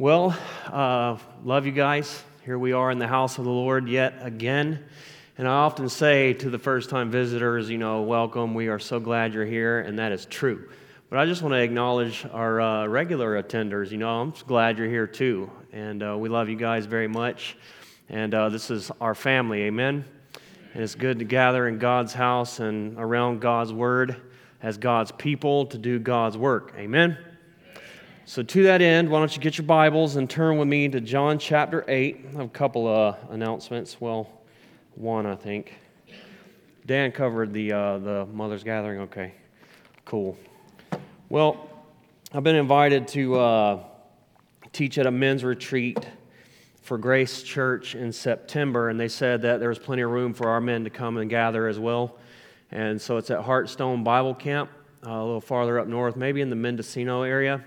Well, uh, love you guys. Here we are in the house of the Lord yet again. And I often say to the first time visitors, you know, welcome. We are so glad you're here. And that is true. But I just want to acknowledge our uh, regular attenders. You know, I'm glad you're here too. And uh, we love you guys very much. And uh, this is our family. Amen. And it's good to gather in God's house and around God's word as God's people to do God's work. Amen. So, to that end, why don't you get your Bibles and turn with me to John chapter 8. I have a couple of announcements. Well, one, I think. Dan covered the, uh, the Mother's Gathering. Okay, cool. Well, I've been invited to uh, teach at a men's retreat for Grace Church in September, and they said that there was plenty of room for our men to come and gather as well. And so it's at Heartstone Bible Camp, uh, a little farther up north, maybe in the Mendocino area.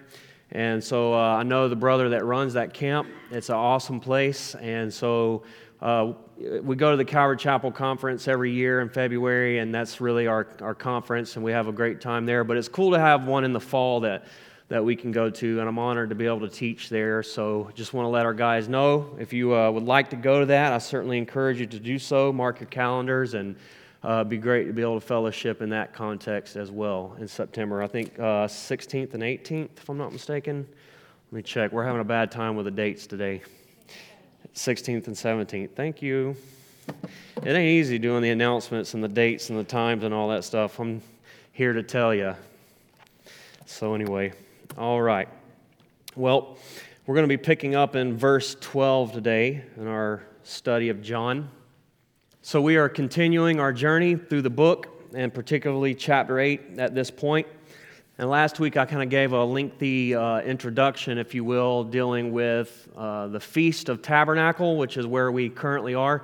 And so uh, I know the brother that runs that camp. It's an awesome place. And so uh, we go to the Calvary Chapel Conference every year in February, and that's really our, our conference, and we have a great time there. But it's cool to have one in the fall that, that we can go to, and I'm honored to be able to teach there. So just want to let our guys know if you uh, would like to go to that, I certainly encourage you to do so. Mark your calendars and uh, be great to be able to fellowship in that context as well in September. I think uh, 16th and 18th, if I'm not mistaken. Let me check. We're having a bad time with the dates today. 16th and 17th. Thank you. It ain't easy doing the announcements and the dates and the times and all that stuff. I'm here to tell you. So, anyway, all right. Well, we're going to be picking up in verse 12 today in our study of John. So, we are continuing our journey through the book, and particularly chapter 8 at this point. And last week I kind of gave a lengthy uh, introduction, if you will, dealing with uh, the Feast of Tabernacle, which is where we currently are.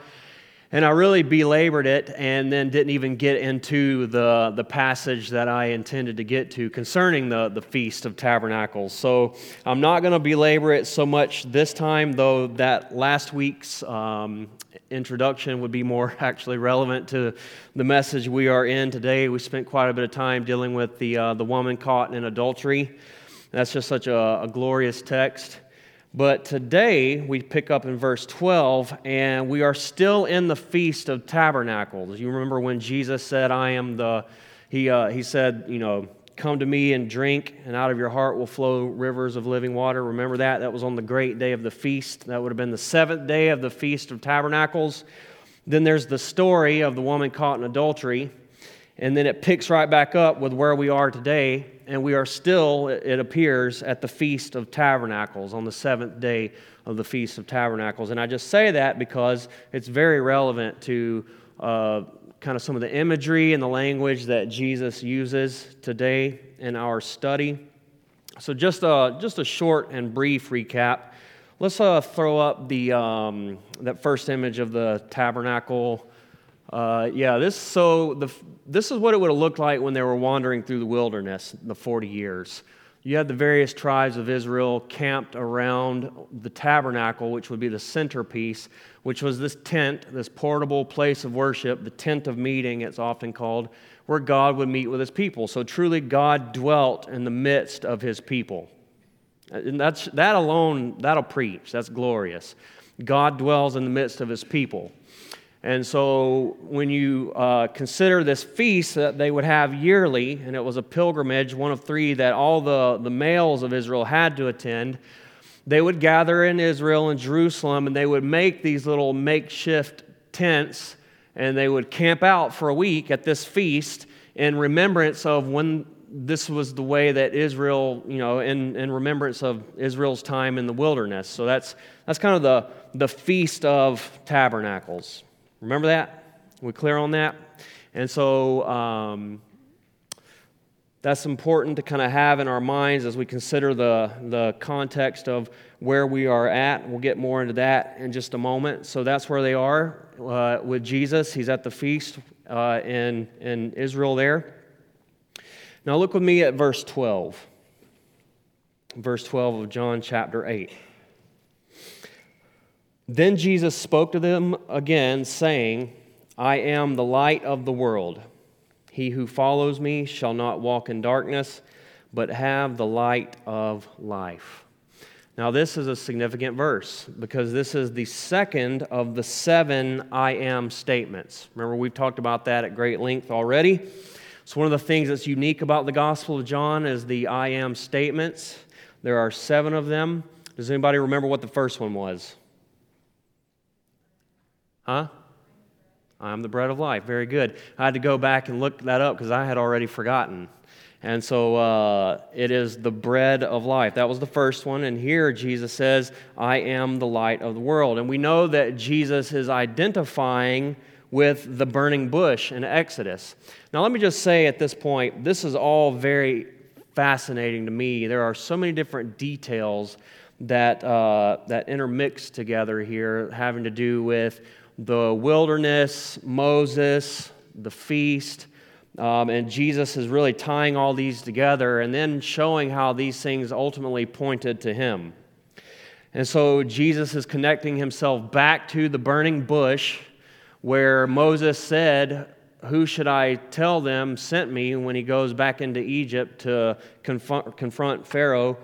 And I really belabored it and then didn't even get into the, the passage that I intended to get to concerning the, the Feast of Tabernacles. So I'm not going to belabor it so much this time, though that last week's um, introduction would be more actually relevant to the message we are in today. We spent quite a bit of time dealing with the, uh, the woman caught in adultery. That's just such a, a glorious text. But today we pick up in verse 12, and we are still in the Feast of Tabernacles. You remember when Jesus said, I am the, he, uh, he said, you know, come to me and drink, and out of your heart will flow rivers of living water. Remember that? That was on the great day of the feast. That would have been the seventh day of the Feast of Tabernacles. Then there's the story of the woman caught in adultery. And then it picks right back up with where we are today, and we are still, it appears, at the Feast of Tabernacles on the seventh day of the Feast of Tabernacles. And I just say that because it's very relevant to uh, kind of some of the imagery and the language that Jesus uses today in our study. So, just a, just a short and brief recap. Let's uh, throw up the, um, that first image of the tabernacle uh, yeah, this so the, this is what it would have looked like when they were wandering through the wilderness the 40 years. You had the various tribes of Israel camped around the tabernacle, which would be the centerpiece, which was this tent, this portable place of worship, the tent of meeting, it's often called, where God would meet with his people. So truly, God dwelt in the midst of his people. And that's, that alone, that'll preach. That's glorious. God dwells in the midst of his people. And so, when you uh, consider this feast that they would have yearly, and it was a pilgrimage, one of three that all the, the males of Israel had to attend, they would gather in Israel and Jerusalem and they would make these little makeshift tents and they would camp out for a week at this feast in remembrance of when this was the way that Israel, you know, in, in remembrance of Israel's time in the wilderness. So that's, that's kind of the, the Feast of Tabernacles. Remember that? We clear on that? And so um, that's important to kind of have in our minds as we consider the, the context of where we are at. We'll get more into that in just a moment. So that's where they are uh, with Jesus. He's at the feast uh, in, in Israel there. Now look with me at verse 12. Verse 12 of John chapter 8. Then Jesus spoke to them again, saying, I am the light of the world. He who follows me shall not walk in darkness, but have the light of life. Now, this is a significant verse because this is the second of the seven I am statements. Remember, we've talked about that at great length already. So, one of the things that's unique about the Gospel of John is the I am statements. There are seven of them. Does anybody remember what the first one was? Huh? I'm the bread of life. Very good. I had to go back and look that up because I had already forgotten. And so uh, it is the bread of life. That was the first one. And here Jesus says, I am the light of the world. And we know that Jesus is identifying with the burning bush in Exodus. Now, let me just say at this point, this is all very fascinating to me. There are so many different details that, uh, that intermix together here, having to do with the wilderness, Moses, the feast um, and Jesus is really tying all these together and then showing how these things ultimately pointed to him. And so Jesus is connecting himself back to the burning bush where Moses said, Who should I tell them sent me when he goes back into Egypt to confront, confront Pharaoh?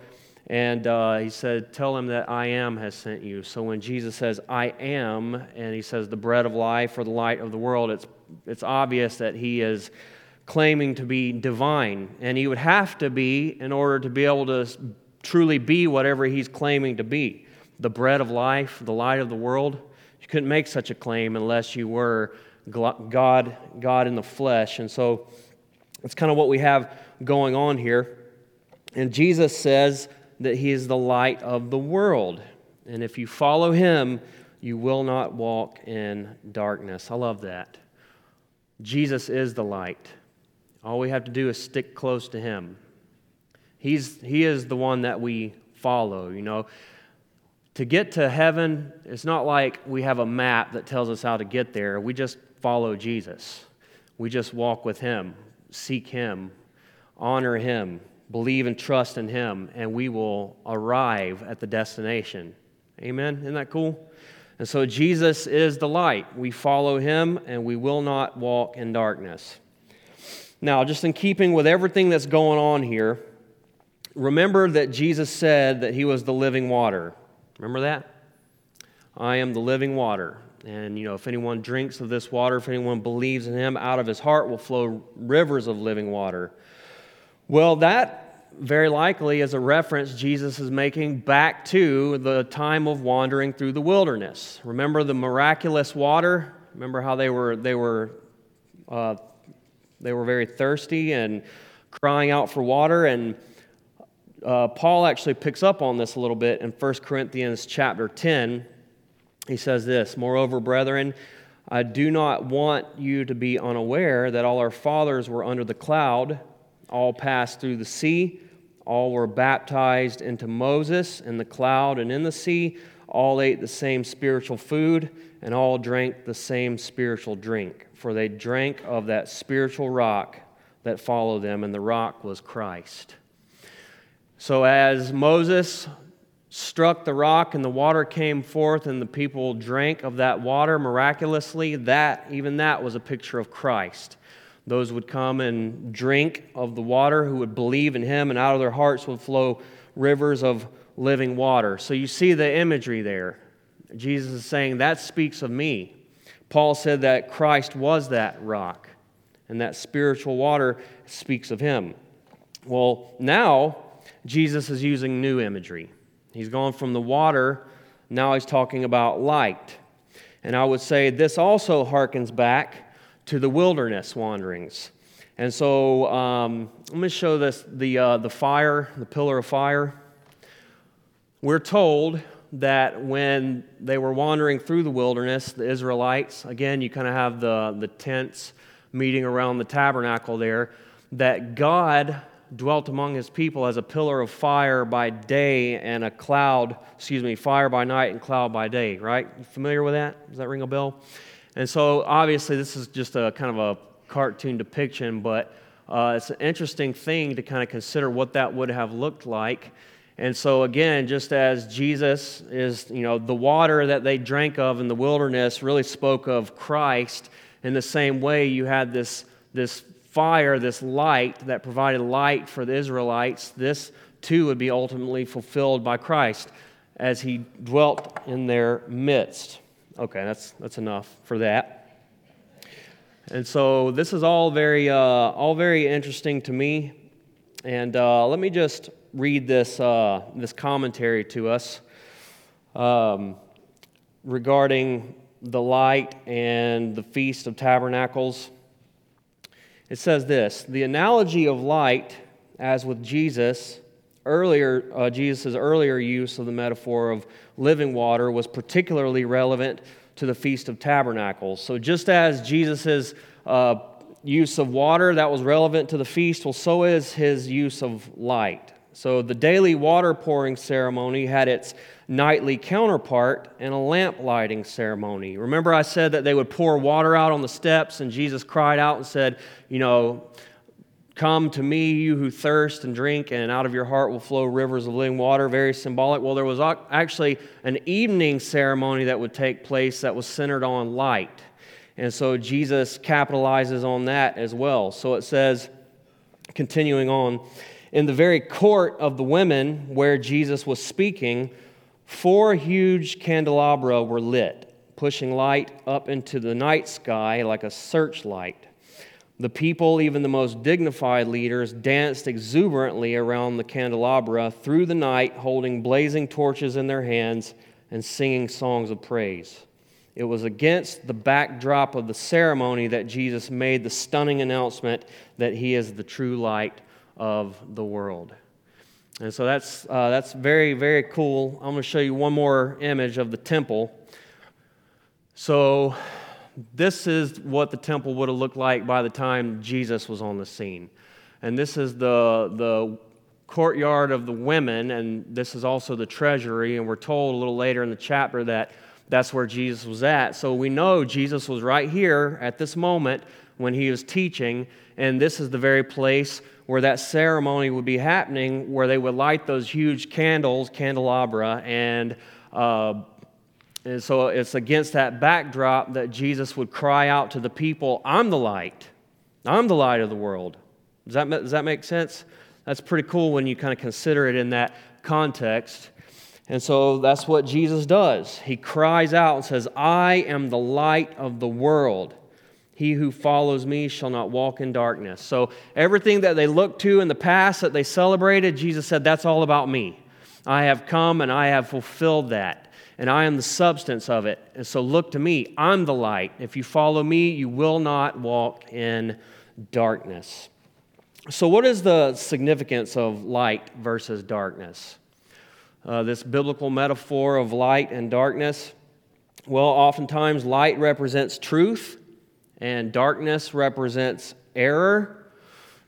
And uh, he said, Tell him that I am has sent you. So when Jesus says, I am, and he says, the bread of life or the light of the world, it's, it's obvious that he is claiming to be divine. And he would have to be in order to be able to truly be whatever he's claiming to be the bread of life, the light of the world. You couldn't make such a claim unless you were God, God in the flesh. And so that's kind of what we have going on here. And Jesus says that he is the light of the world. And if you follow him, you will not walk in darkness. I love that. Jesus is the light. All we have to do is stick close to Him. He's, he is the one that we follow, you know. To get to heaven, it's not like we have a map that tells us how to get there. We just follow Jesus. We just walk with Him, seek Him, honor Him, believe and trust in Him, and we will arrive at the destination. Amen? Isn't that cool? And so Jesus is the light. We follow Him, and we will not walk in darkness. Now, just in keeping with everything that's going on here, remember that Jesus said that he was the living water. Remember that? I am the living water. And, you know, if anyone drinks of this water, if anyone believes in him, out of his heart will flow rivers of living water. Well, that very likely is a reference Jesus is making back to the time of wandering through the wilderness. Remember the miraculous water? Remember how they were, they were uh, they were very thirsty and crying out for water. And uh, Paul actually picks up on this a little bit in 1 Corinthians chapter 10. He says this Moreover, brethren, I do not want you to be unaware that all our fathers were under the cloud, all passed through the sea, all were baptized into Moses in the cloud and in the sea, all ate the same spiritual food, and all drank the same spiritual drink for they drank of that spiritual rock that followed them, and the rock was Christ. So, as Moses struck the rock and the water came forth, and the people drank of that water miraculously, that, even that, was a picture of Christ. Those would come and drink of the water who would believe in him, and out of their hearts would flow rivers of living water. So, you see the imagery there. Jesus is saying, That speaks of me. Paul said that Christ was that rock, and that spiritual water speaks of him. Well, now Jesus is using new imagery. He's gone from the water, now he's talking about light. And I would say this also harkens back to the wilderness wanderings. And so um, let me show this the, uh, the fire, the pillar of fire. We're told that when they were wandering through the wilderness, the Israelites, again, you kind of have the, the tents meeting around the tabernacle there, that God dwelt among his people as a pillar of fire by day and a cloud, excuse me, fire by night and cloud by day, right? You familiar with that? Does that ring a bell? And so obviously, this is just a kind of a cartoon depiction, but uh, it's an interesting thing to kind of consider what that would have looked like. And so, again, just as Jesus is, you know, the water that they drank of in the wilderness really spoke of Christ, in the same way, you had this, this fire, this light that provided light for the Israelites. This too would be ultimately fulfilled by Christ as he dwelt in their midst. Okay, that's, that's enough for that. And so this is all very, uh, all very interesting to me. And uh, let me just read this, uh, this commentary to us um, regarding the light and the Feast of Tabernacles. It says this The analogy of light, as with Jesus, earlier, uh, Jesus' earlier use of the metaphor of living water was particularly relevant to the Feast of Tabernacles. So, just as Jesus' uh, use of water that was relevant to the feast, well, so is his use of light. So, the daily water pouring ceremony had its nightly counterpart in a lamp lighting ceremony. Remember, I said that they would pour water out on the steps, and Jesus cried out and said, You know, Come to me, you who thirst and drink, and out of your heart will flow rivers of living water. Very symbolic. Well, there was actually an evening ceremony that would take place that was centered on light. And so Jesus capitalizes on that as well. So it says, continuing on, in the very court of the women where Jesus was speaking, four huge candelabra were lit, pushing light up into the night sky like a searchlight. The people, even the most dignified leaders, danced exuberantly around the candelabra through the night, holding blazing torches in their hands and singing songs of praise. It was against the backdrop of the ceremony that Jesus made the stunning announcement that he is the true light of the world. And so that's, uh, that's very, very cool. I'm going to show you one more image of the temple. So, this is what the temple would have looked like by the time Jesus was on the scene. And this is the, the courtyard of the women, and this is also the treasury. And we're told a little later in the chapter that that's where Jesus was at. So we know Jesus was right here at this moment when he was teaching, and this is the very place where that ceremony would be happening, where they would light those huge candles, candelabra, and uh, and so it's against that backdrop that Jesus would cry out to the people, I'm the light. I'm the light of the world. Does that, does that make sense? That's pretty cool when you kind of consider it in that context. And so that's what Jesus does. He cries out and says, I am the light of the world. He who follows me shall not walk in darkness. So everything that they looked to in the past that they celebrated, Jesus said, That's all about me. I have come and I have fulfilled that and I am the substance of it. And so look to me. I'm the light. If you follow me, you will not walk in darkness. So, what is the significance of light versus darkness? Uh, this biblical metaphor of light and darkness? Well, oftentimes light represents truth and darkness represents error,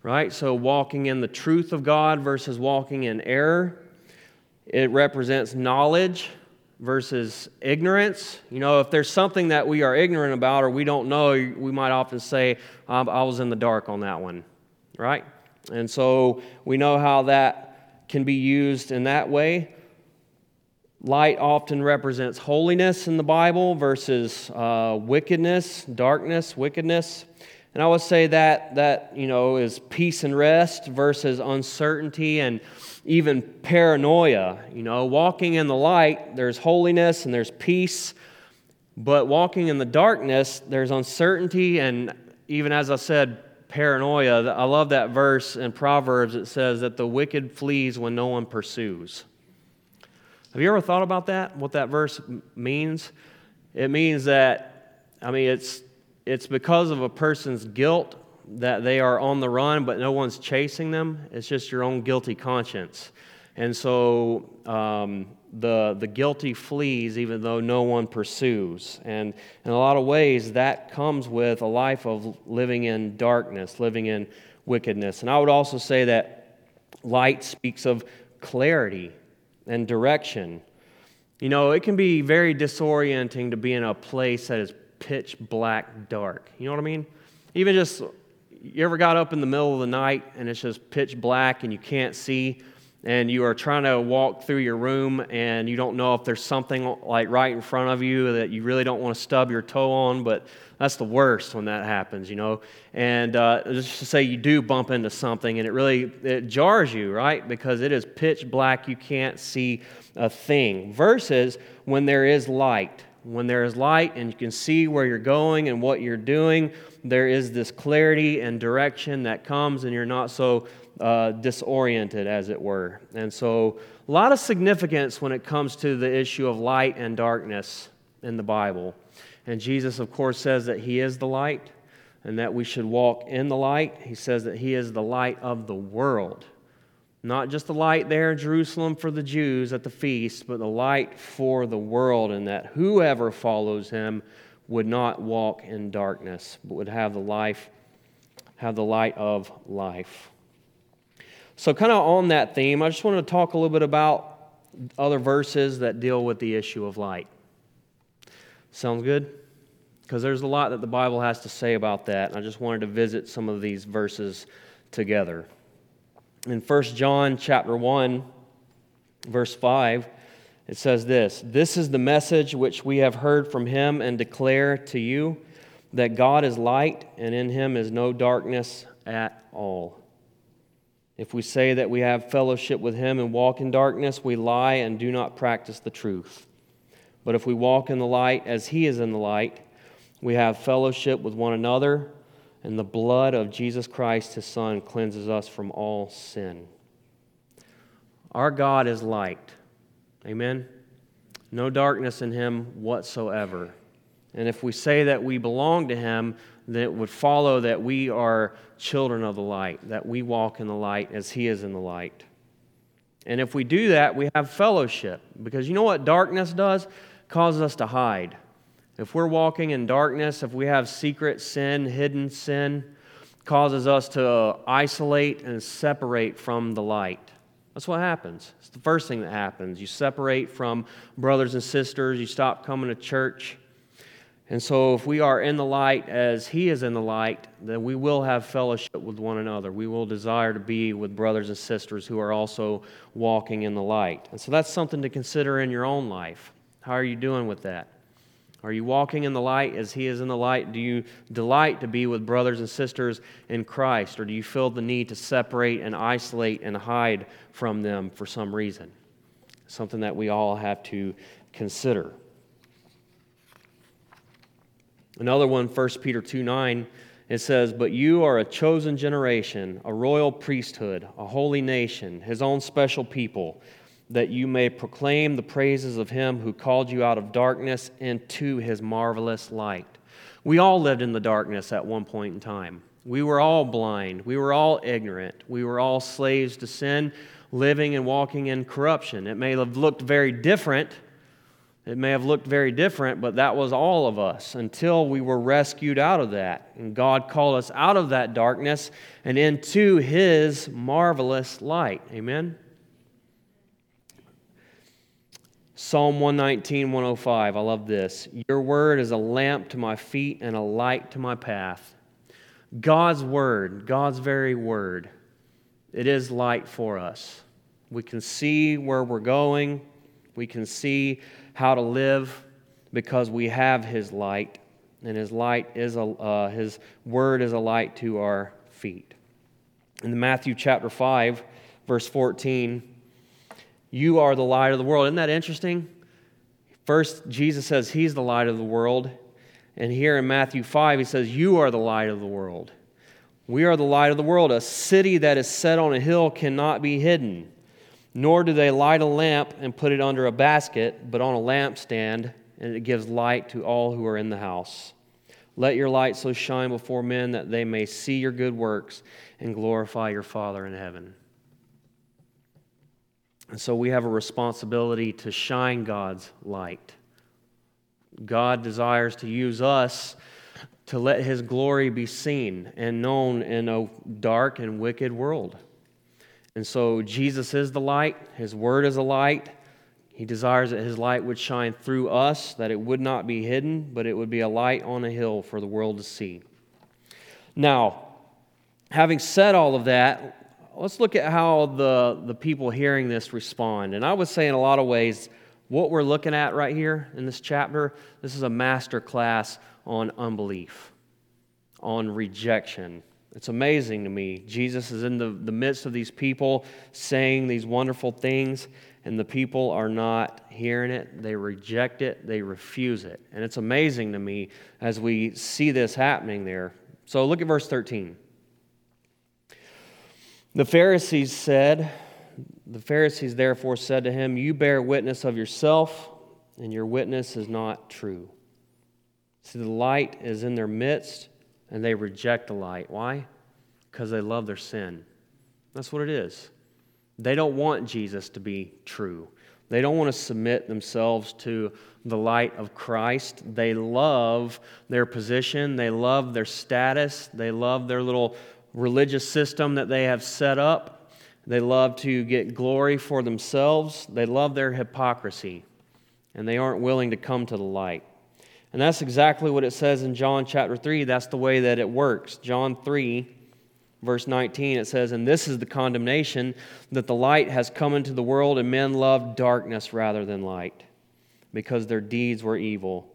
right? So, walking in the truth of God versus walking in error. It represents knowledge versus ignorance. You know, if there's something that we are ignorant about or we don't know, we might often say, I was in the dark on that one, right? And so we know how that can be used in that way. Light often represents holiness in the Bible versus uh, wickedness, darkness, wickedness. And I would say that that you know is peace and rest versus uncertainty and even paranoia. You know, walking in the light, there's holiness and there's peace, but walking in the darkness, there's uncertainty and even as I said, paranoia. I love that verse in Proverbs. It says that the wicked flees when no one pursues. Have you ever thought about that? What that verse means? It means that, I mean, it's, it's because of a person's guilt that they are on the run, but no one's chasing them. It's just your own guilty conscience. And so um, the, the guilty flees even though no one pursues. And in a lot of ways, that comes with a life of living in darkness, living in wickedness. And I would also say that light speaks of clarity and direction. You know, it can be very disorienting to be in a place that is pitch black dark. You know what I mean? Even just you ever got up in the middle of the night and it's just pitch black and you can't see? and you are trying to walk through your room and you don't know if there's something like right in front of you that you really don't want to stub your toe on, but that's the worst when that happens, you know. And uh, just to say you do bump into something and it really it jars you, right? Because it is pitch black, you can't see a thing. Versus when there is light. When there is light and you can see where you're going and what you're doing, there is this clarity and direction that comes, and you're not so uh, disoriented, as it were. And so, a lot of significance when it comes to the issue of light and darkness in the Bible. And Jesus, of course, says that He is the light and that we should walk in the light. He says that He is the light of the world. Not just the light there in Jerusalem for the Jews at the feast, but the light for the world, and that whoever follows Him would not walk in darkness, but would have the life, have the light of life. So, kind of on that theme, I just want to talk a little bit about other verses that deal with the issue of light. Sounds good? Because there's a lot that the Bible has to say about that. I just wanted to visit some of these verses together. In 1 John chapter 1, verse 5, it says this This is the message which we have heard from him and declare to you that God is light, and in him is no darkness at all. If we say that we have fellowship with him and walk in darkness, we lie and do not practice the truth. But if we walk in the light as he is in the light, we have fellowship with one another, and the blood of Jesus Christ, his Son, cleanses us from all sin. Our God is light. Amen? No darkness in him whatsoever. And if we say that we belong to him, then it would follow that we are children of the light, that we walk in the light as He is in the light. And if we do that, we have fellowship. Because you know what darkness does? causes us to hide. If we're walking in darkness, if we have secret sin, hidden sin, causes us to isolate and separate from the light. That's what happens. It's the first thing that happens. You separate from brothers and sisters, you stop coming to church. And so, if we are in the light as He is in the light, then we will have fellowship with one another. We will desire to be with brothers and sisters who are also walking in the light. And so, that's something to consider in your own life. How are you doing with that? Are you walking in the light as He is in the light? Do you delight to be with brothers and sisters in Christ? Or do you feel the need to separate and isolate and hide from them for some reason? Something that we all have to consider. Another one, 1 Peter 2 9, it says, But you are a chosen generation, a royal priesthood, a holy nation, his own special people, that you may proclaim the praises of him who called you out of darkness into his marvelous light. We all lived in the darkness at one point in time. We were all blind. We were all ignorant. We were all slaves to sin, living and walking in corruption. It may have looked very different it may have looked very different, but that was all of us until we were rescued out of that. And God called us out of that darkness and into His marvelous light. Amen? Psalm 119, 105. I love this. Your word is a lamp to my feet and a light to my path. God's word, God's very word, it is light for us. We can see where we're going, we can see how to live because we have His light, and His light is a, uh, His word is a light to our feet. In Matthew chapter 5, verse 14, you are the light of the world. Isn't that interesting? First, Jesus says He's the light of the world. And here in Matthew 5, He says, You are the light of the world. We are the light of the world. A city that is set on a hill cannot be hidden. Nor do they light a lamp and put it under a basket, but on a lampstand, and it gives light to all who are in the house. Let your light so shine before men that they may see your good works and glorify your Father in heaven. And so we have a responsibility to shine God's light. God desires to use us to let his glory be seen and known in a dark and wicked world. And so Jesus is the light, His Word is a light. He desires that His light would shine through us, that it would not be hidden, but it would be a light on a hill for the world to see. Now, having said all of that, let's look at how the, the people hearing this respond. And I would say, in a lot of ways, what we're looking at right here in this chapter, this is a master class on unbelief, on rejection. It's amazing to me. Jesus is in the, the midst of these people saying these wonderful things, and the people are not hearing it. They reject it, they refuse it. And it's amazing to me as we see this happening there. So look at verse 13. The Pharisees said, The Pharisees therefore said to him, You bear witness of yourself, and your witness is not true. See, the light is in their midst, and they reject the light. Why? Because they love their sin. That's what it is. They don't want Jesus to be true. They don't want to submit themselves to the light of Christ. They love their position, they love their status, they love their little religious system that they have set up. They love to get glory for themselves. They love their hypocrisy, and they aren't willing to come to the light. And that's exactly what it says in John chapter 3. That's the way that it works. John 3, verse 19, it says, And this is the condemnation that the light has come into the world, and men loved darkness rather than light, because their deeds were evil.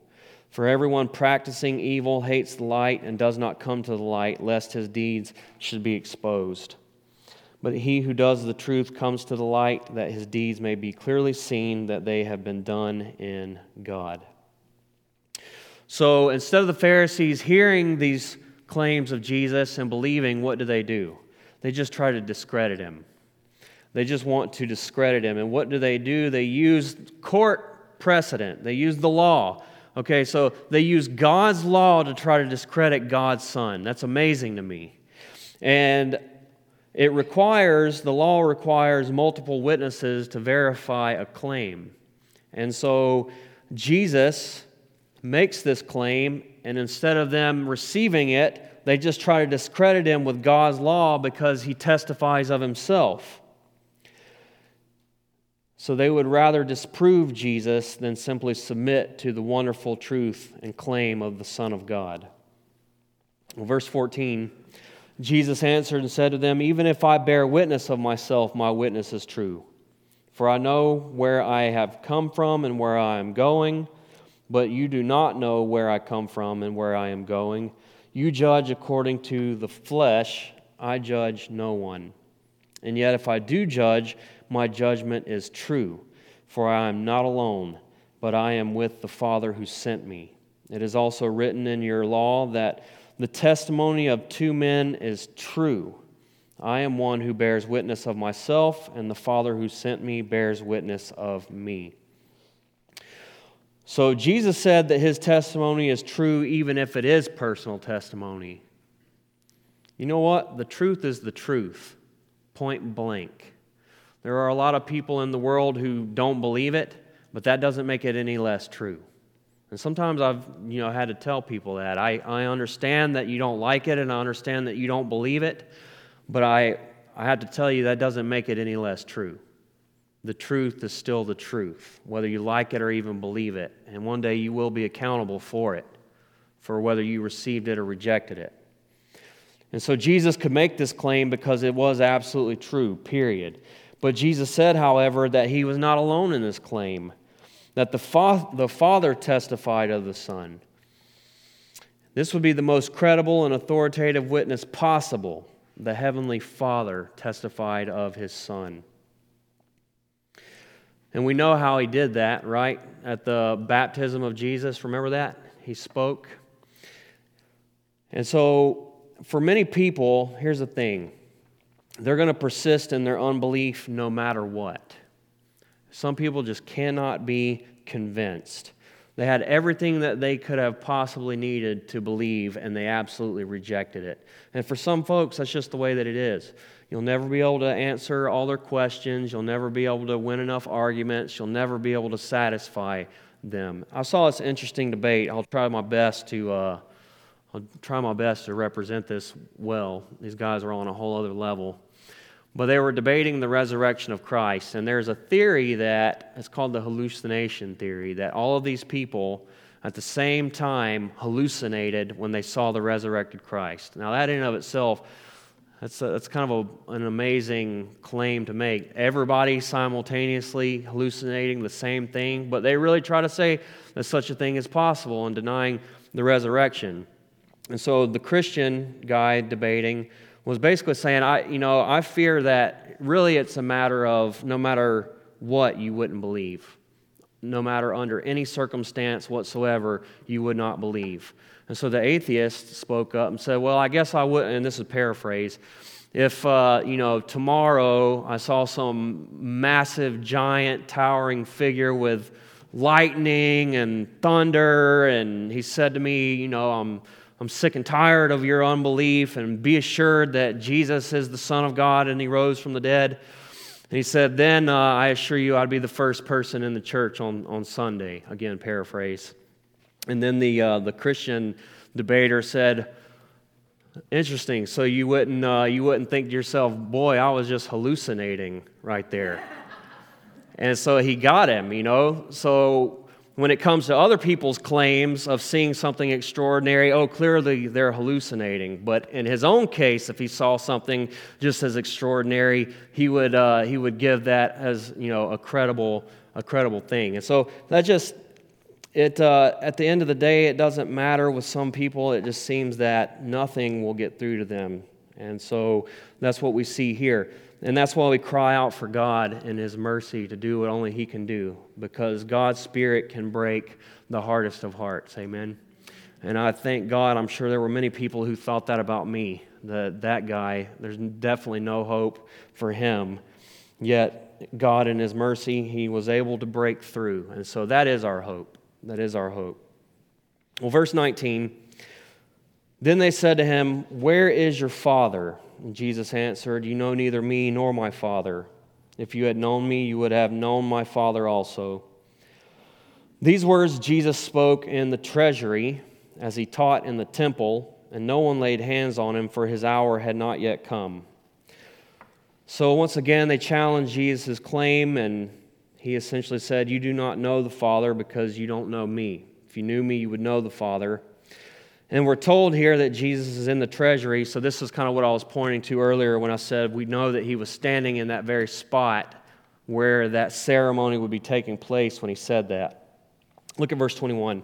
For everyone practicing evil hates the light and does not come to the light, lest his deeds should be exposed. But he who does the truth comes to the light, that his deeds may be clearly seen that they have been done in God. So instead of the Pharisees hearing these claims of Jesus and believing, what do they do? They just try to discredit him. They just want to discredit him. And what do they do? They use court precedent, they use the law. Okay, so they use God's law to try to discredit God's Son. That's amazing to me. And it requires, the law requires multiple witnesses to verify a claim. And so Jesus makes this claim, and instead of them receiving it, they just try to discredit him with God's law because he testifies of himself. So they would rather disprove Jesus than simply submit to the wonderful truth and claim of the Son of God. Verse 14 Jesus answered and said to them, Even if I bear witness of myself, my witness is true. For I know where I have come from and where I am going, but you do not know where I come from and where I am going. You judge according to the flesh, I judge no one. And yet, if I do judge, my judgment is true, for I am not alone, but I am with the Father who sent me. It is also written in your law that the testimony of two men is true. I am one who bears witness of myself, and the Father who sent me bears witness of me. So Jesus said that his testimony is true even if it is personal testimony. You know what? The truth is the truth, point blank. There are a lot of people in the world who don't believe it, but that doesn't make it any less true. And sometimes I've you know, had to tell people that. I, I understand that you don't like it and I understand that you don't believe it, but I, I have to tell you that doesn't make it any less true. The truth is still the truth, whether you like it or even believe it. And one day you will be accountable for it, for whether you received it or rejected it. And so Jesus could make this claim because it was absolutely true, period. But Jesus said, however, that he was not alone in this claim, that the, fa- the Father testified of the Son. This would be the most credible and authoritative witness possible. The Heavenly Father testified of his Son. And we know how he did that, right? At the baptism of Jesus, remember that? He spoke. And so, for many people, here's the thing they're going to persist in their unbelief no matter what. Some people just cannot be convinced. They had everything that they could have possibly needed to believe, and they absolutely rejected it. And for some folks, that's just the way that it is. You'll never be able to answer all their questions. You'll never be able to win enough arguments. You'll never be able to satisfy them. I saw this interesting debate. I'll try my best to. Uh, I'll try my best to represent this well. These guys are on a whole other level. But they were debating the resurrection of Christ, and there's a theory that it's called the hallucination theory that all of these people at the same time hallucinated when they saw the resurrected Christ. Now, that in and of itself That's, a, that's kind of a, an amazing claim to make. Everybody simultaneously hallucinating the same thing, but they really try to say that such a thing is possible and denying the resurrection. And so the Christian guy debating was basically saying, I, you know, I fear that really it's a matter of no matter what you wouldn't believe. No matter under any circumstance whatsoever, you would not believe. And so the atheist spoke up and said, Well, I guess I wouldn't, and this is paraphrase. If, uh, you know, tomorrow I saw some massive, giant, towering figure with lightning and thunder, and he said to me, You know, I'm, I'm sick and tired of your unbelief, and be assured that Jesus is the Son of God and he rose from the dead. And he said, Then uh, I assure you I'd be the first person in the church on, on Sunday. Again, paraphrase. And then the, uh, the Christian debater said, Interesting. So you wouldn't, uh, you wouldn't think to yourself, boy, I was just hallucinating right there. and so he got him, you know. So when it comes to other people's claims of seeing something extraordinary, oh, clearly they're hallucinating. But in his own case, if he saw something just as extraordinary, he would, uh, he would give that as, you know, a credible, a credible thing. And so that just it, uh, at the end of the day, it doesn't matter with some people. It just seems that nothing will get through to them. And so that's what we see here. And that's why we cry out for God and His mercy to do what only He can do, because God's Spirit can break the hardest of hearts. Amen. And I thank God, I'm sure there were many people who thought that about me, that that guy, there's definitely no hope for him. Yet, God, in His mercy, He was able to break through. And so that is our hope. That is our hope. Well, verse 19 Then they said to him, Where is your father? And Jesus answered, You know neither me nor my father. If you had known me, you would have known my father also. These words Jesus spoke in the treasury as he taught in the temple, and no one laid hands on him, for his hour had not yet come. So, once again, they challenged Jesus' claim, and he essentially said, You do not know the Father because you don't know me. If you knew me, you would know the Father. And we're told here that Jesus is in the treasury. So, this is kind of what I was pointing to earlier when I said we know that he was standing in that very spot where that ceremony would be taking place when he said that. Look at verse 21.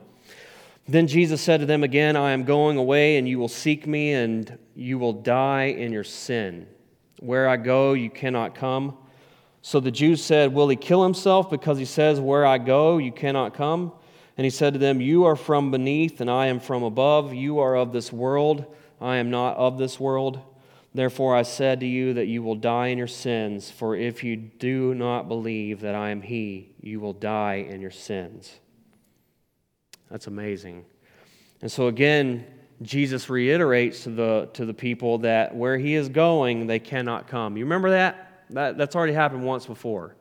Then Jesus said to them again, I am going away, and you will seek me, and you will die in your sin. Where I go, you cannot come. So the Jews said, Will he kill himself because he says, Where I go, you cannot come? And he said to them, You are from beneath, and I am from above. You are of this world, I am not of this world. Therefore I said to you that you will die in your sins, for if you do not believe that I am he, you will die in your sins. That's amazing. And so again, Jesus reiterates to the, to the people that where he is going, they cannot come. You remember that? That, that's already happened once before.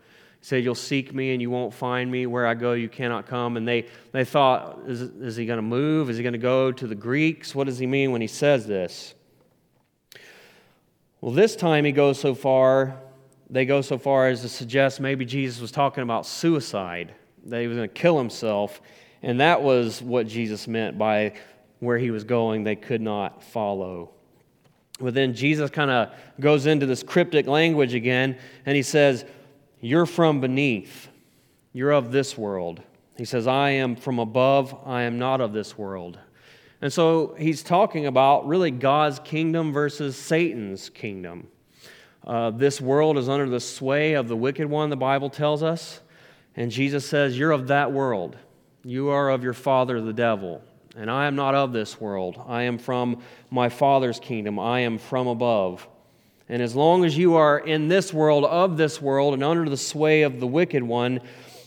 Said, You'll seek me and you won't find me. Where I go, you cannot come. And they, they thought, Is, is he going to move? Is he going to go to the Greeks? What does he mean when he says this? Well, this time he goes so far, they go so far as to suggest maybe Jesus was talking about suicide, that he was going to kill himself. And that was what Jesus meant by where he was going, they could not follow. But then Jesus kind of goes into this cryptic language again, and he says, You're from beneath. You're of this world. He says, I am from above. I am not of this world. And so he's talking about really God's kingdom versus Satan's kingdom. Uh, this world is under the sway of the wicked one, the Bible tells us. And Jesus says, You're of that world. You are of your father, the devil. And I am not of this world. I am from my Father's kingdom. I am from above. And as long as you are in this world, of this world, and under the sway of the wicked one,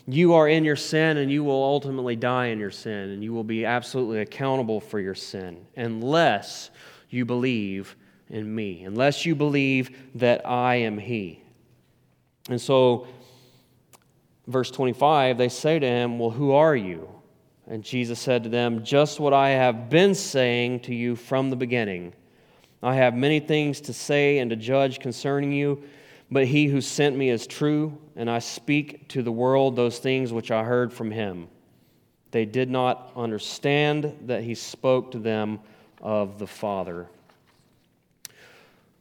you are in your sin and you will ultimately die in your sin. And you will be absolutely accountable for your sin unless you believe in me, unless you believe that I am He. And so, verse 25, they say to him, Well, who are you? And Jesus said to them, Just what I have been saying to you from the beginning. I have many things to say and to judge concerning you, but he who sent me is true, and I speak to the world those things which I heard from him. They did not understand that he spoke to them of the Father.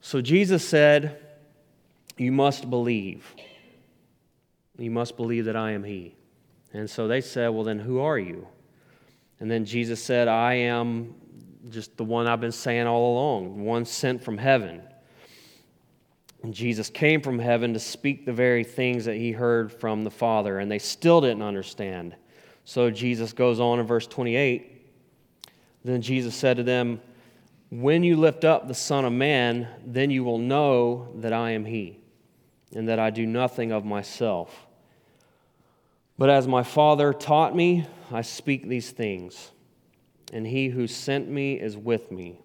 So Jesus said, You must believe. You must believe that I am He. And so they said, Well, then who are you? And then Jesus said, I am just the one I've been saying all along, one sent from heaven. And Jesus came from heaven to speak the very things that he heard from the Father, and they still didn't understand. So Jesus goes on in verse 28. Then Jesus said to them, When you lift up the Son of Man, then you will know that I am he, and that I do nothing of myself. But as my Father taught me, I speak these things, and he who sent me is with me.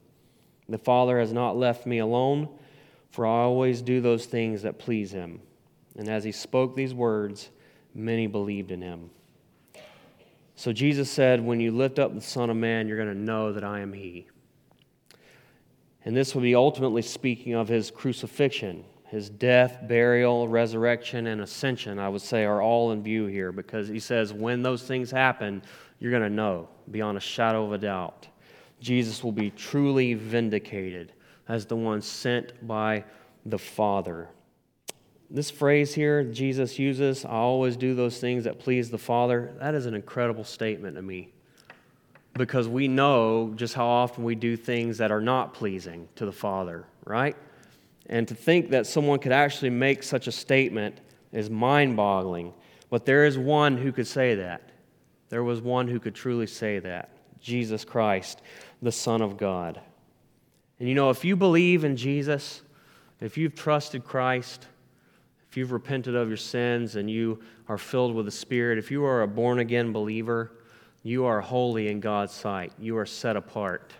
The Father has not left me alone, for I always do those things that please him. And as he spoke these words, many believed in him. So Jesus said, When you lift up the Son of Man, you're going to know that I am he. And this will be ultimately speaking of his crucifixion his death, burial, resurrection, and ascension, I would say, are all in view here because he says when those things happen, you're going to know beyond a shadow of a doubt. Jesus will be truly vindicated as the one sent by the Father. This phrase here Jesus uses, I always do those things that please the Father, that is an incredible statement to me because we know just how often we do things that are not pleasing to the Father, right? And to think that someone could actually make such a statement is mind boggling. But there is one who could say that. There was one who could truly say that Jesus Christ, the Son of God. And you know, if you believe in Jesus, if you've trusted Christ, if you've repented of your sins and you are filled with the Spirit, if you are a born again believer, you are holy in God's sight. You are set apart.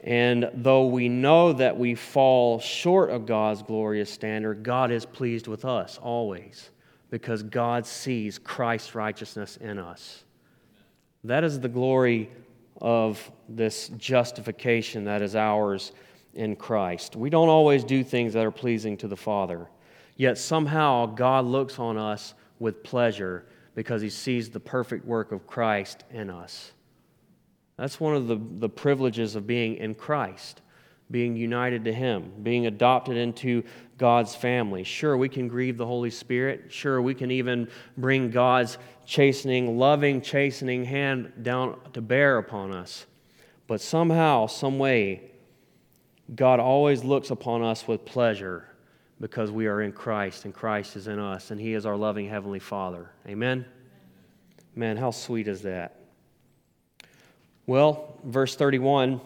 And though we know that we fall short of God's glorious standard, God is pleased with us always because God sees Christ's righteousness in us. That is the glory of this justification that is ours in Christ. We don't always do things that are pleasing to the Father, yet somehow God looks on us with pleasure because he sees the perfect work of Christ in us. That's one of the, the privileges of being in Christ, being united to Him, being adopted into God's family. Sure, we can grieve the Holy Spirit. Sure, we can even bring God's chastening, loving, chastening hand down to bear upon us. But somehow, some way, God always looks upon us with pleasure because we are in Christ and Christ is in us and He is our loving Heavenly Father. Amen? Man, how sweet is that? Well, verse 31,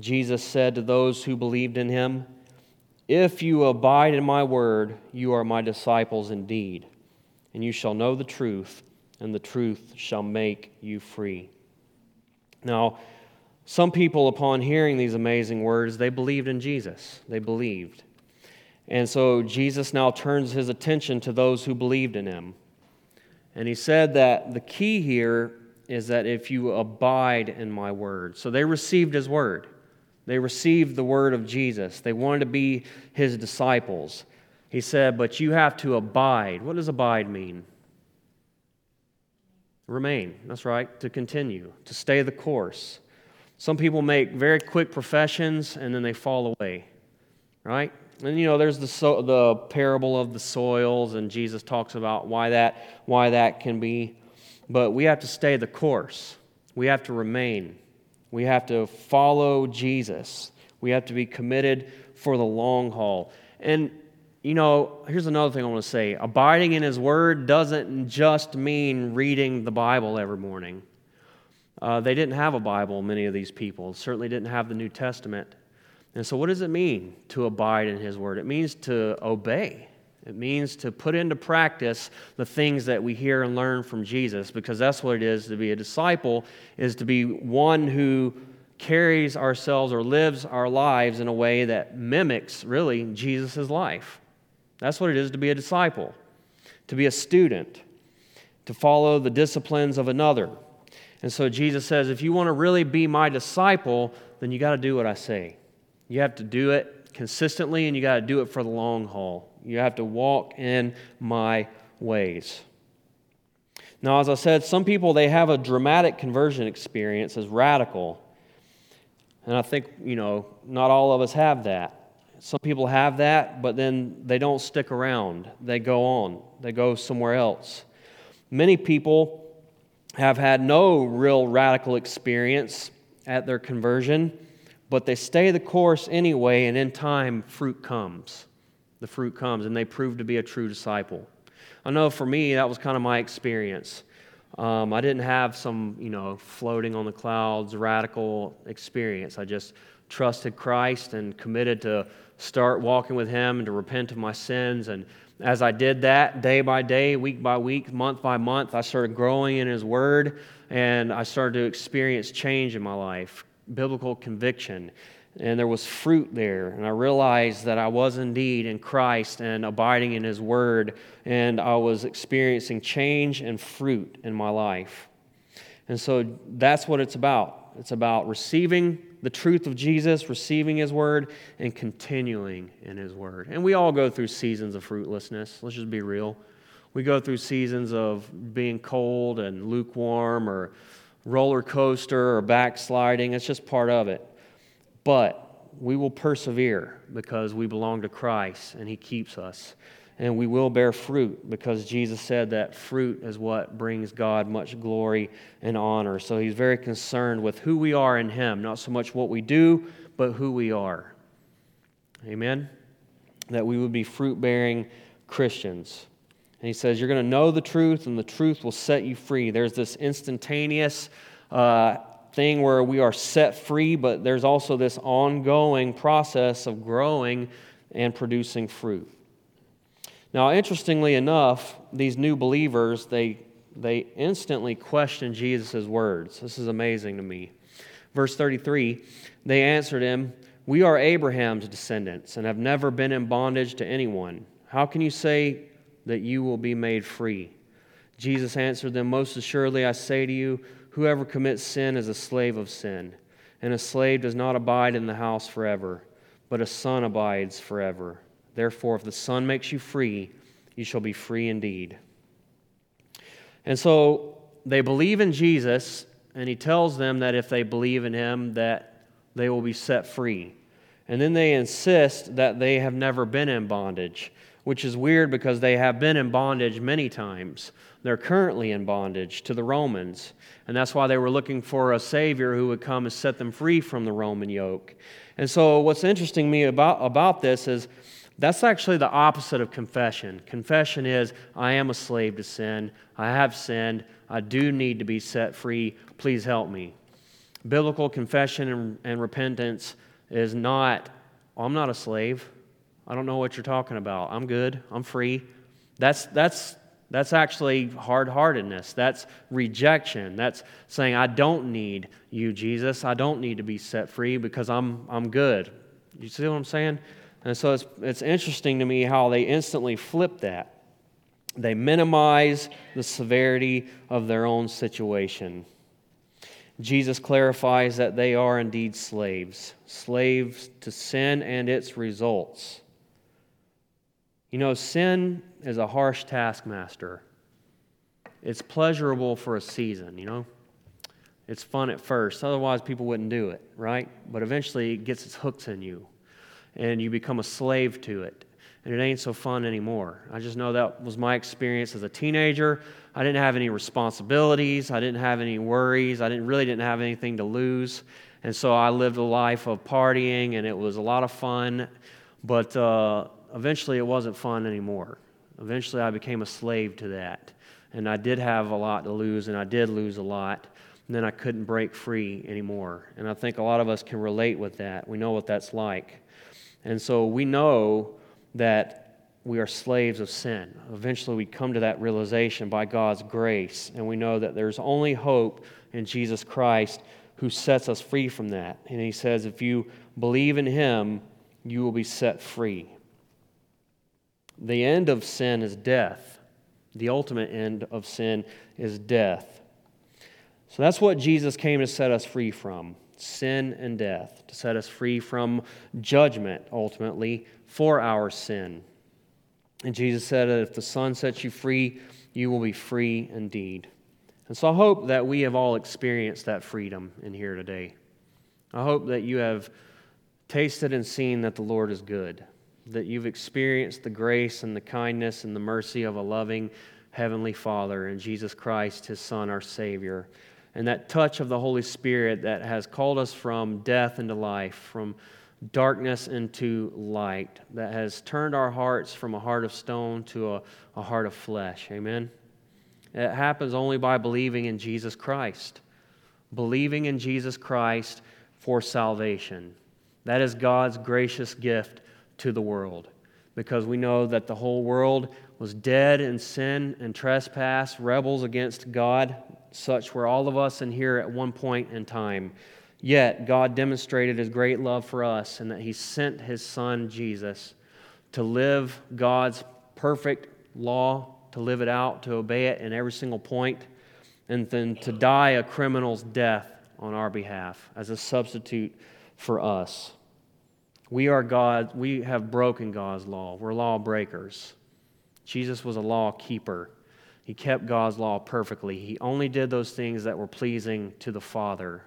Jesus said to those who believed in him, If you abide in my word, you are my disciples indeed, and you shall know the truth, and the truth shall make you free. Now, some people, upon hearing these amazing words, they believed in Jesus. They believed. And so Jesus now turns his attention to those who believed in him. And he said that the key here is that if you abide in my word. So they received his word. They received the word of Jesus. They wanted to be his disciples. He said, But you have to abide. What does abide mean? Remain. That's right. To continue, to stay the course. Some people make very quick professions and then they fall away, right? And you know, there's the, so, the parable of the soils, and Jesus talks about why that, why that can be. But we have to stay the course. We have to remain. We have to follow Jesus. We have to be committed for the long haul. And, you know, here's another thing I want to say abiding in His Word doesn't just mean reading the Bible every morning. Uh, they didn't have a Bible, many of these people, certainly didn't have the New Testament. And so, what does it mean to abide in His Word? It means to obey. It means to put into practice the things that we hear and learn from Jesus because that's what it is to be a disciple is to be one who carries ourselves or lives our lives in a way that mimics really Jesus' life. That's what it is to be a disciple, to be a student, to follow the disciplines of another. And so Jesus says, if you want to really be my disciple, then you got to do what I say. You have to do it consistently and you got to do it for the long haul. You have to walk in my ways. Now, as I said, some people they have a dramatic conversion experience as radical. And I think, you know, not all of us have that. Some people have that, but then they don't stick around. They go on, they go somewhere else. Many people have had no real radical experience at their conversion, but they stay the course anyway, and in time, fruit comes. The fruit comes, and they prove to be a true disciple. I know for me, that was kind of my experience. Um, I didn't have some, you know, floating on the clouds, radical experience. I just trusted Christ and committed to start walking with Him and to repent of my sins. And as I did that day by day, week by week, month by month, I started growing in His Word and I started to experience change in my life, biblical conviction. And there was fruit there. And I realized that I was indeed in Christ and abiding in His Word. And I was experiencing change and fruit in my life. And so that's what it's about. It's about receiving the truth of Jesus, receiving His Word, and continuing in His Word. And we all go through seasons of fruitlessness. Let's just be real. We go through seasons of being cold and lukewarm or roller coaster or backsliding. It's just part of it. But we will persevere because we belong to Christ and He keeps us and we will bear fruit because Jesus said that fruit is what brings God much glory and honor. So he's very concerned with who we are in him, not so much what we do, but who we are. Amen? That we would be fruit bearing Christians. And he says, You're going to know the truth, and the truth will set you free. There's this instantaneous uh, thing where we are set free, but there's also this ongoing process of growing and producing fruit. Now, interestingly enough, these new believers, they, they instantly question Jesus' words. This is amazing to me. Verse 33 They answered him, We are Abraham's descendants and have never been in bondage to anyone. How can you say that you will be made free? Jesus answered them, Most assuredly, I say to you, whoever commits sin is a slave of sin. And a slave does not abide in the house forever, but a son abides forever. Therefore, if the Son makes you free, you shall be free indeed. And so they believe in Jesus, and he tells them that if they believe in him, that they will be set free. And then they insist that they have never been in bondage, which is weird because they have been in bondage many times. They're currently in bondage to the Romans. And that's why they were looking for a Savior who would come and set them free from the Roman yoke. And so, what's interesting to me about, about this is that's actually the opposite of confession. Confession is, I am a slave to sin. I have sinned. I do need to be set free. Please help me. Biblical confession and, and repentance is not, I'm not a slave. I don't know what you're talking about. I'm good. I'm free. That's, that's, that's actually hard heartedness. That's rejection. That's saying, I don't need you, Jesus. I don't need to be set free because I'm, I'm good. You see what I'm saying? And so it's, it's interesting to me how they instantly flip that. They minimize the severity of their own situation. Jesus clarifies that they are indeed slaves, slaves to sin and its results. You know, sin is a harsh taskmaster. It's pleasurable for a season, you know? It's fun at first, otherwise, people wouldn't do it, right? But eventually, it gets its hooks in you and you become a slave to it. And it ain't so fun anymore. I just know that was my experience as a teenager. I didn't have any responsibilities. I didn't have any worries. I didn't really didn't have anything to lose. And so I lived a life of partying, and it was a lot of fun. But uh, eventually, it wasn't fun anymore. Eventually, I became a slave to that. And I did have a lot to lose, and I did lose a lot. And then I couldn't break free anymore. And I think a lot of us can relate with that. We know what that's like. And so we know that we are slaves of sin. Eventually, we come to that realization by God's grace, and we know that there's only hope in Jesus Christ who sets us free from that. And he says, if you believe in him, you will be set free. The end of sin is death. The ultimate end of sin is death. So that's what Jesus came to set us free from sin and death, to set us free from judgment, ultimately, for our sin. And Jesus said that if the Son sets you free, you will be free indeed. And so I hope that we have all experienced that freedom in here today. I hope that you have tasted and seen that the Lord is good, that you've experienced the grace and the kindness and the mercy of a loving Heavenly Father and Jesus Christ, His Son, our Savior, and that touch of the Holy Spirit that has called us from death into life, from darkness into light, that has turned our hearts from a heart of stone to a, a heart of flesh. Amen. It happens only by believing in Jesus Christ. Believing in Jesus Christ for salvation. That is God's gracious gift to the world because we know that the whole world was dead in sin and trespass, rebels against God. Such were all of us in here at one point in time. Yet God demonstrated his great love for us and that he sent his son Jesus to live God's perfect law to live it out, to obey it in every single point, and then to die a criminal's death on our behalf as a substitute for us. We are God, we have broken God's law. We're lawbreakers. Jesus was a law keeper. He kept God's law perfectly. He only did those things that were pleasing to the Father.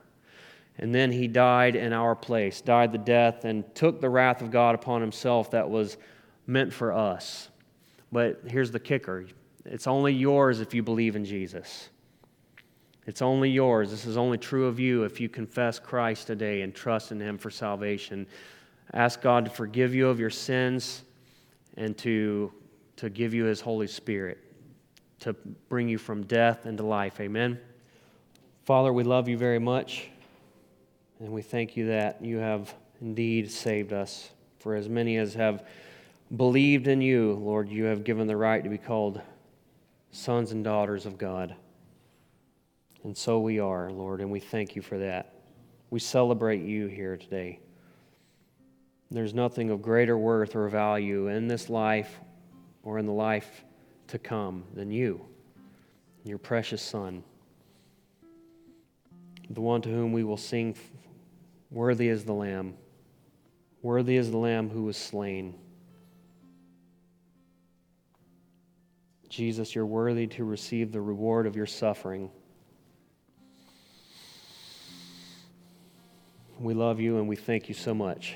And then he died in our place, died the death, and took the wrath of God upon himself that was meant for us. But here's the kicker it's only yours if you believe in Jesus. It's only yours. This is only true of you if you confess Christ today and trust in Him for salvation. Ask God to forgive you of your sins and to, to give you His Holy Spirit to bring you from death into life. Amen. Father, we love you very much, and we thank you that you have indeed saved us. For as many as have believed in you, Lord, you have given the right to be called sons and daughters of God. And so we are, Lord, and we thank you for that. We celebrate you here today. There's nothing of greater worth or value in this life or in the life to come than you, your precious Son, the one to whom we will sing, Worthy is the Lamb, worthy is the Lamb who was slain. Jesus, you're worthy to receive the reward of your suffering. We love you and we thank you so much.